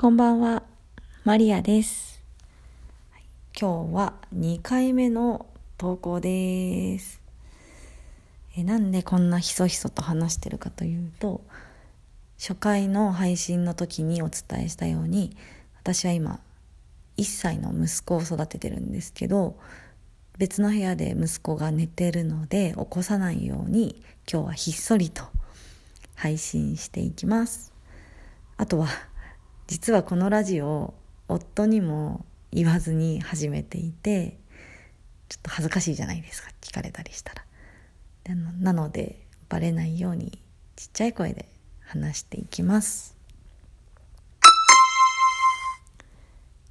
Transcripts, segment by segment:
こんばんは、マリアです。今日は2回目の投稿です。えなんでこんなひそひそと話してるかというと、初回の配信の時にお伝えしたように、私は今、1歳の息子を育ててるんですけど、別の部屋で息子が寝てるので起こさないように今日はひっそりと配信していきます。あとは実はこのラジオ夫にも言わずに始めていてちょっと恥ずかしいじゃないですか聞かれたりしたら。なのでバレないようにちっちゃい声で話していきます。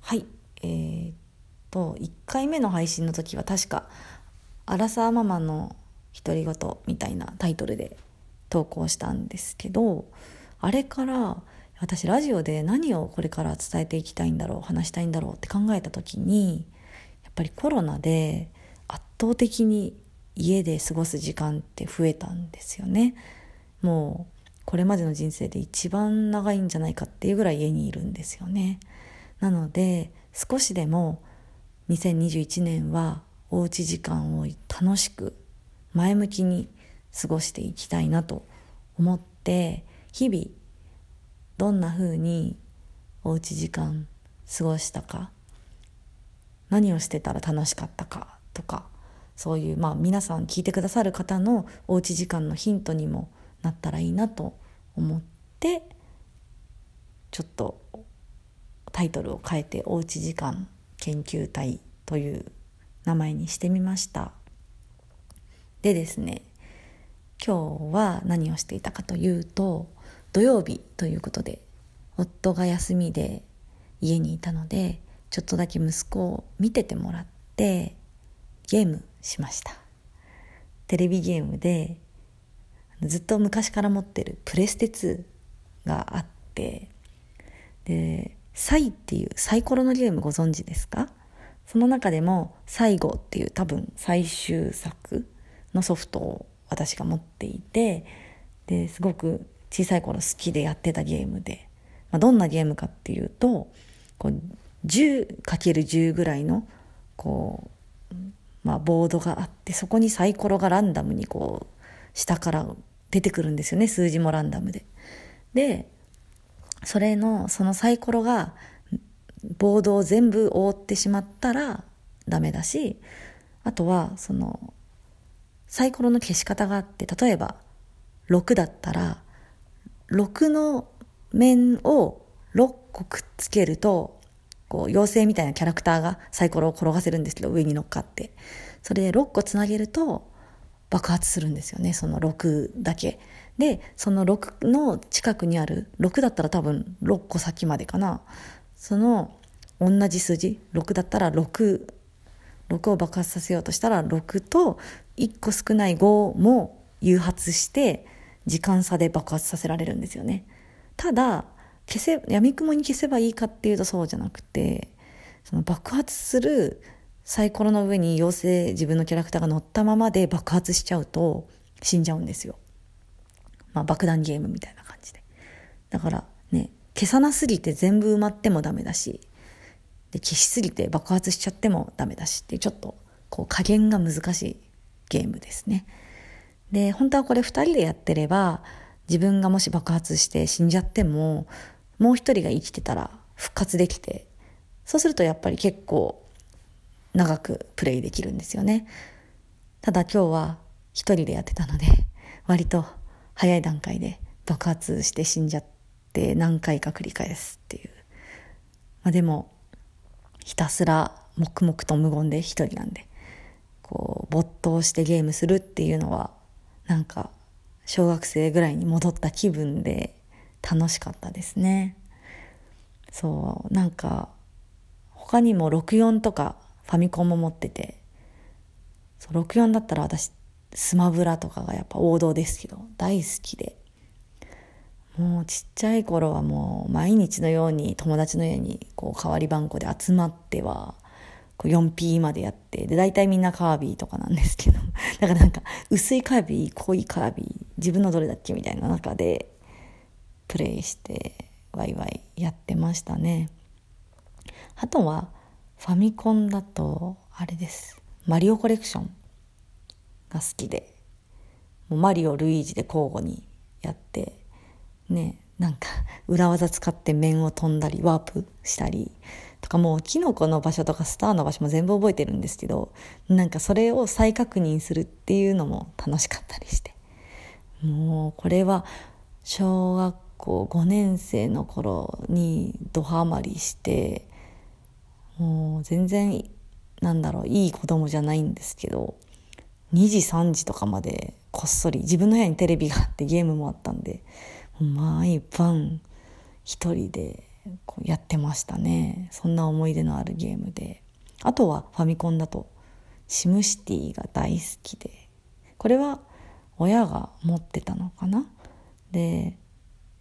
はい。えー、っと1回目の配信の時は確か「アラサーママの独り言」みたいなタイトルで投稿したんですけどあれから私ラジオで何をこれから伝えていきたいんだろう話したいんだろうって考えた時にやっぱりコロナで圧倒的に家で過ごす時間って増えたんですよね。もうこれまでの人生で一番長いんじゃないかっていうぐらい家にいるんですよね。なので少しでも2021年はおうち時間を楽しく前向きに過ごしていきたいなと思って日々どんな風におうち時間過ごしたか何をしてたら楽しかったかとかそういうまあ皆さん聞いてくださる方のおうち時間のヒントにもなったらいいなと思ってちょっとタイトルを変えて「おうち時間研究隊」という名前にしてみました。でですね今日は何をしていたかというと土曜日ということで夫が休みで家にいたのでちょっとだけ息子を見ててもらってゲームしました。テレビゲームでずっと昔から持ってるプレステ2があってでサイっていうサイコロのゲームご存知ですか？その中でも最後っていう多分最終作のソフトを私が持っていてですごく小さい頃好きでやってたゲームで、まあ、どんなゲームかっていうとこう 10×10 ぐらいのこう、まあ、ボードがあってそこにサイコロがランダムにこう下から出てくるんですよね数字もランダムで。でそれのそのサイコロがボードを全部覆ってしまったらダメだしあとはそのサイコロの消し方があって例えば6だったら6の面を6個くっつけるとこう妖精みたいなキャラクターがサイコロを転がせるんですけど上に乗っかって。それで6個つなげると爆発するんですよねその6だけ。でその6の近くにある6だったら多分6個先までかな。その同じ数字6だったら66を爆発させようとしたら6と1個少ない5も誘発して時間差で爆発させられるんですよね。ただ消せ闇雲に消せばいいかっていうとそうじゃなくてその爆発するサイコロの上に妖精自分のキャラクターが乗ったままで爆発しちゃうと死んじゃうんですよ。まあ爆弾ゲームみたいな感じで。だからね消さなすぎて全部埋まってもダメだしで消しすぎて爆発しちゃってもダメだしっていうちょっとこう加減が難しいゲームですね。で本当はこれ2人でやってれば自分がもし爆発して死んじゃってももう一人が生きてたら復活できてそうするとやっぱり結構長くプレイできるんですよね。ただ今日は一人でやってたので割と早い段階で爆発して死んじゃって何回か繰り返すっていう、まあ、でもひたすら黙々と無言で一人なんでこう没頭してゲームするっていうのはなんか小学生ぐらいに戻った気分で楽しかったですね。そうなんか他にも64とかファミコンも持っててそう64だったら私スマブラとかがやっぱ王道ですけど大好きで。もうちっちゃい頃はもう毎日のように友達の家にこう代わり番号で集まっては 4P までやってで大体みんなカービィとかなんですけどだからなんか薄いカービィ濃いカービィ自分のどれだっけみたいな中でプレイしてワイワイやってましたね。あとはファミコンだとあれです。マリオコレクションが好きでもうマリオルイージで交互にやってねなんか裏技使って面を飛んだりワープしたりとかもうキノコの場所とかスターの場所も全部覚えてるんですけどなんかそれを再確認するっていうのも楽しかったりして。もうこれは小学校5年生の頃にドハマりしてもう全然なんだろういい子供じゃないんですけど2時3時とかまでこっそり自分の部屋にテレビがあってゲームもあったんで毎晩一人でやってましたね。そんな思い出のあるゲームで。あとはファミコンだとシムシティが大好きで。これは親が持ってたのかな？で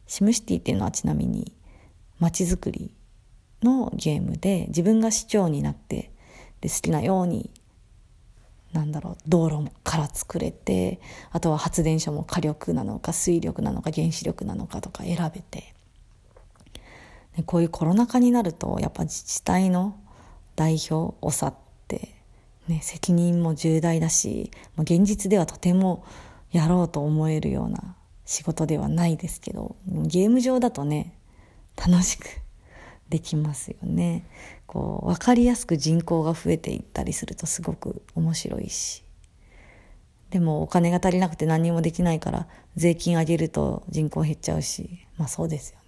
シムシティっていうのはちなみに街づくりのゲームで自分が市長になってで好きなようになんだろう道路から作れてあとは発電所も火力なのか水力なのか原子力なのかとか選べて。こういうコロナ禍になるとやっぱ自治体の代表を去って、ね、責任も重大だし現実ではとてもやろうと思えるような仕事ではないですけどゲーム上だとね楽しくできますよね。こう分かりやすく人口が増えていったりするとすごく面白いし。でもお金が足りなくて何にもできないから税金上げると人口減っちゃうしまあそうですよね。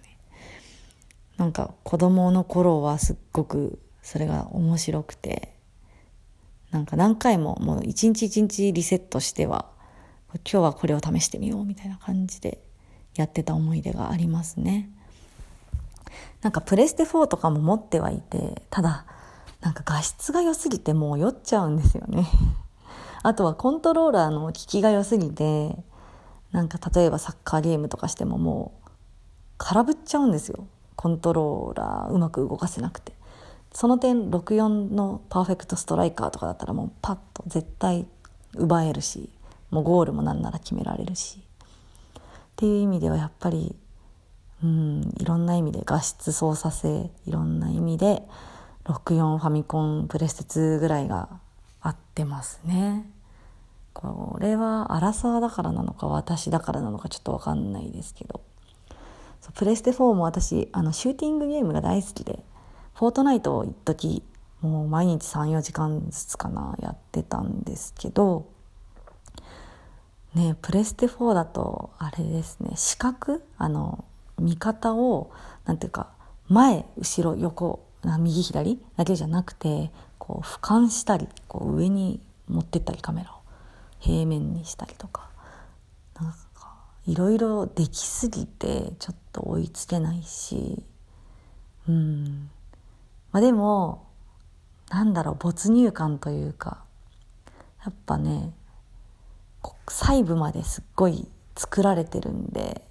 なんか子供の頃はすっごくそれが面白くてなんか何回ももう一日一日リセットしては今日はこれを試してみようみたいな感じでやってた思い出がありますね。なんかプレステ4とかも持ってはいて、ただ、なんか画質が良すぎてもう酔っちゃうんですよね。あとはコントローラーの効きが良すぎて、なんか例えばサッカーゲームとかしてももう空振っちゃうんですよ。コントローラーうまく動かせなくて。その点64のパーフェクトストライカーとかだったらもうパッと絶対奪えるしもうゴールもなんなら決められるし。っていう意味ではやっぱりうんいろんな意味で画質操作性いろんな意味で64ファミコンプレステ2ぐらいが合ってますね。これはアラサーだからなのか私だからなのかちょっと分かんないですけど。プレステ4も私あのシューティングゲームが大好きでフォートナイトを一時もう毎日34時間ずつかなやってたんですけどねプレステ4だとあれですね視覚あの見方をなんていうか前後ろ横右左だけじゃなくてこう俯瞰したりこう上に持ってったりカメラを平面にしたりとか。いろいろできすぎてちょっと追いつけないし。うん。まあでもなんだろう没入感というかやっぱね細部まですっごい作られてるんで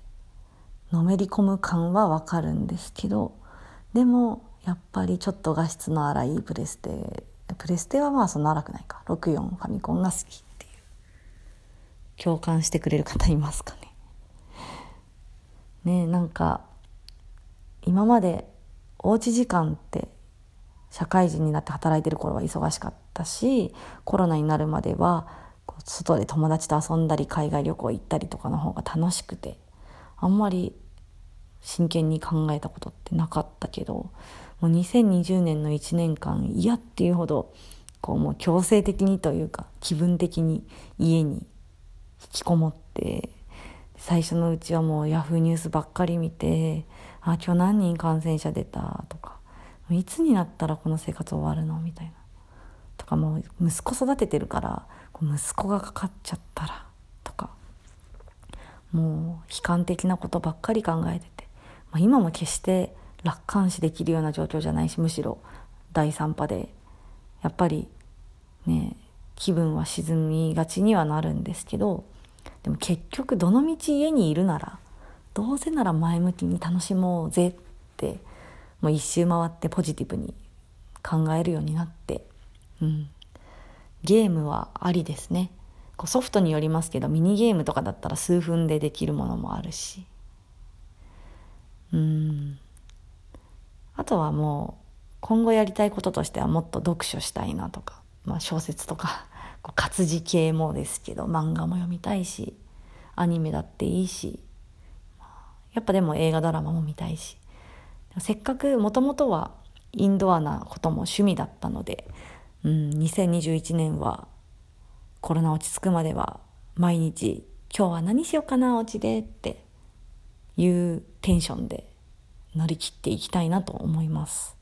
のめり込む感はわかるんですけどでもやっぱりちょっと画質の荒いプレステプレステはまあそんな荒くないか。64ファミコンが好きっていう。共感してくれる方いますかねなんか今までおうち時間って社会人になって働いてる頃は忙しかったしコロナになるまでは外で友達と遊んだり海外旅行行ったりとかの方が楽しくてあんまり真剣に考えたことってなかったけどもう2020年の1年間嫌っていうほどこうもう強制的にというか気分的に家に引きこもって最初のうちはもうヤフーニュースばっかり見てあ今日何人感染者出たとかいつになったらこの生活終わるのみたいな。とかもう息子育ててるから息子がかかっちゃったらとかもう悲観的なことばっかり考えてて、まあ、今も決して楽観視できるような状況じゃないしむしろ第3波でやっぱりね気分は沈みがちにはなるんですけどでも結局どのみち家にいるならどうせなら前向きに楽しもうぜってもう一周回ってポジティブに考えるようになって、うん、ゲームはありですね。こうソフトによりますけどミニゲームとかだったら数分でできるものもあるし。うん。あとはもう今後やりたいこととしてはもっと読書したいなとか、まあ、小説とか活字系もですけど漫画も読みたいしアニメだっていいしやっぱでも映画ドラマも見たいし。せっかくもともとはインドアなことも趣味だったので、うん、2021年はコロナ落ち着くまでは毎日今日は何しようかなお家でっていうテンションで乗り切っていきたいなと思います。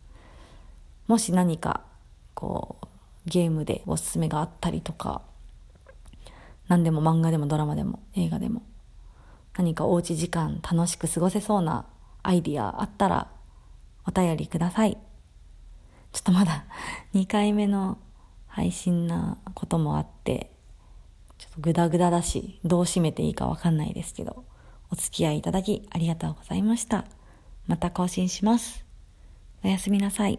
もし何かこうゲームでおすすめがあったりとか何でも漫画でもドラマでも映画でも何かおうち時間楽しく過ごせそうなアイディアあったらお便りください。ちょっとまだ 2回目の配信なこともあってちょっとグダグダだしどう締めていいかわかんないですけどお付き合いいただきありがとうございました。また更新します。おやすみなさい。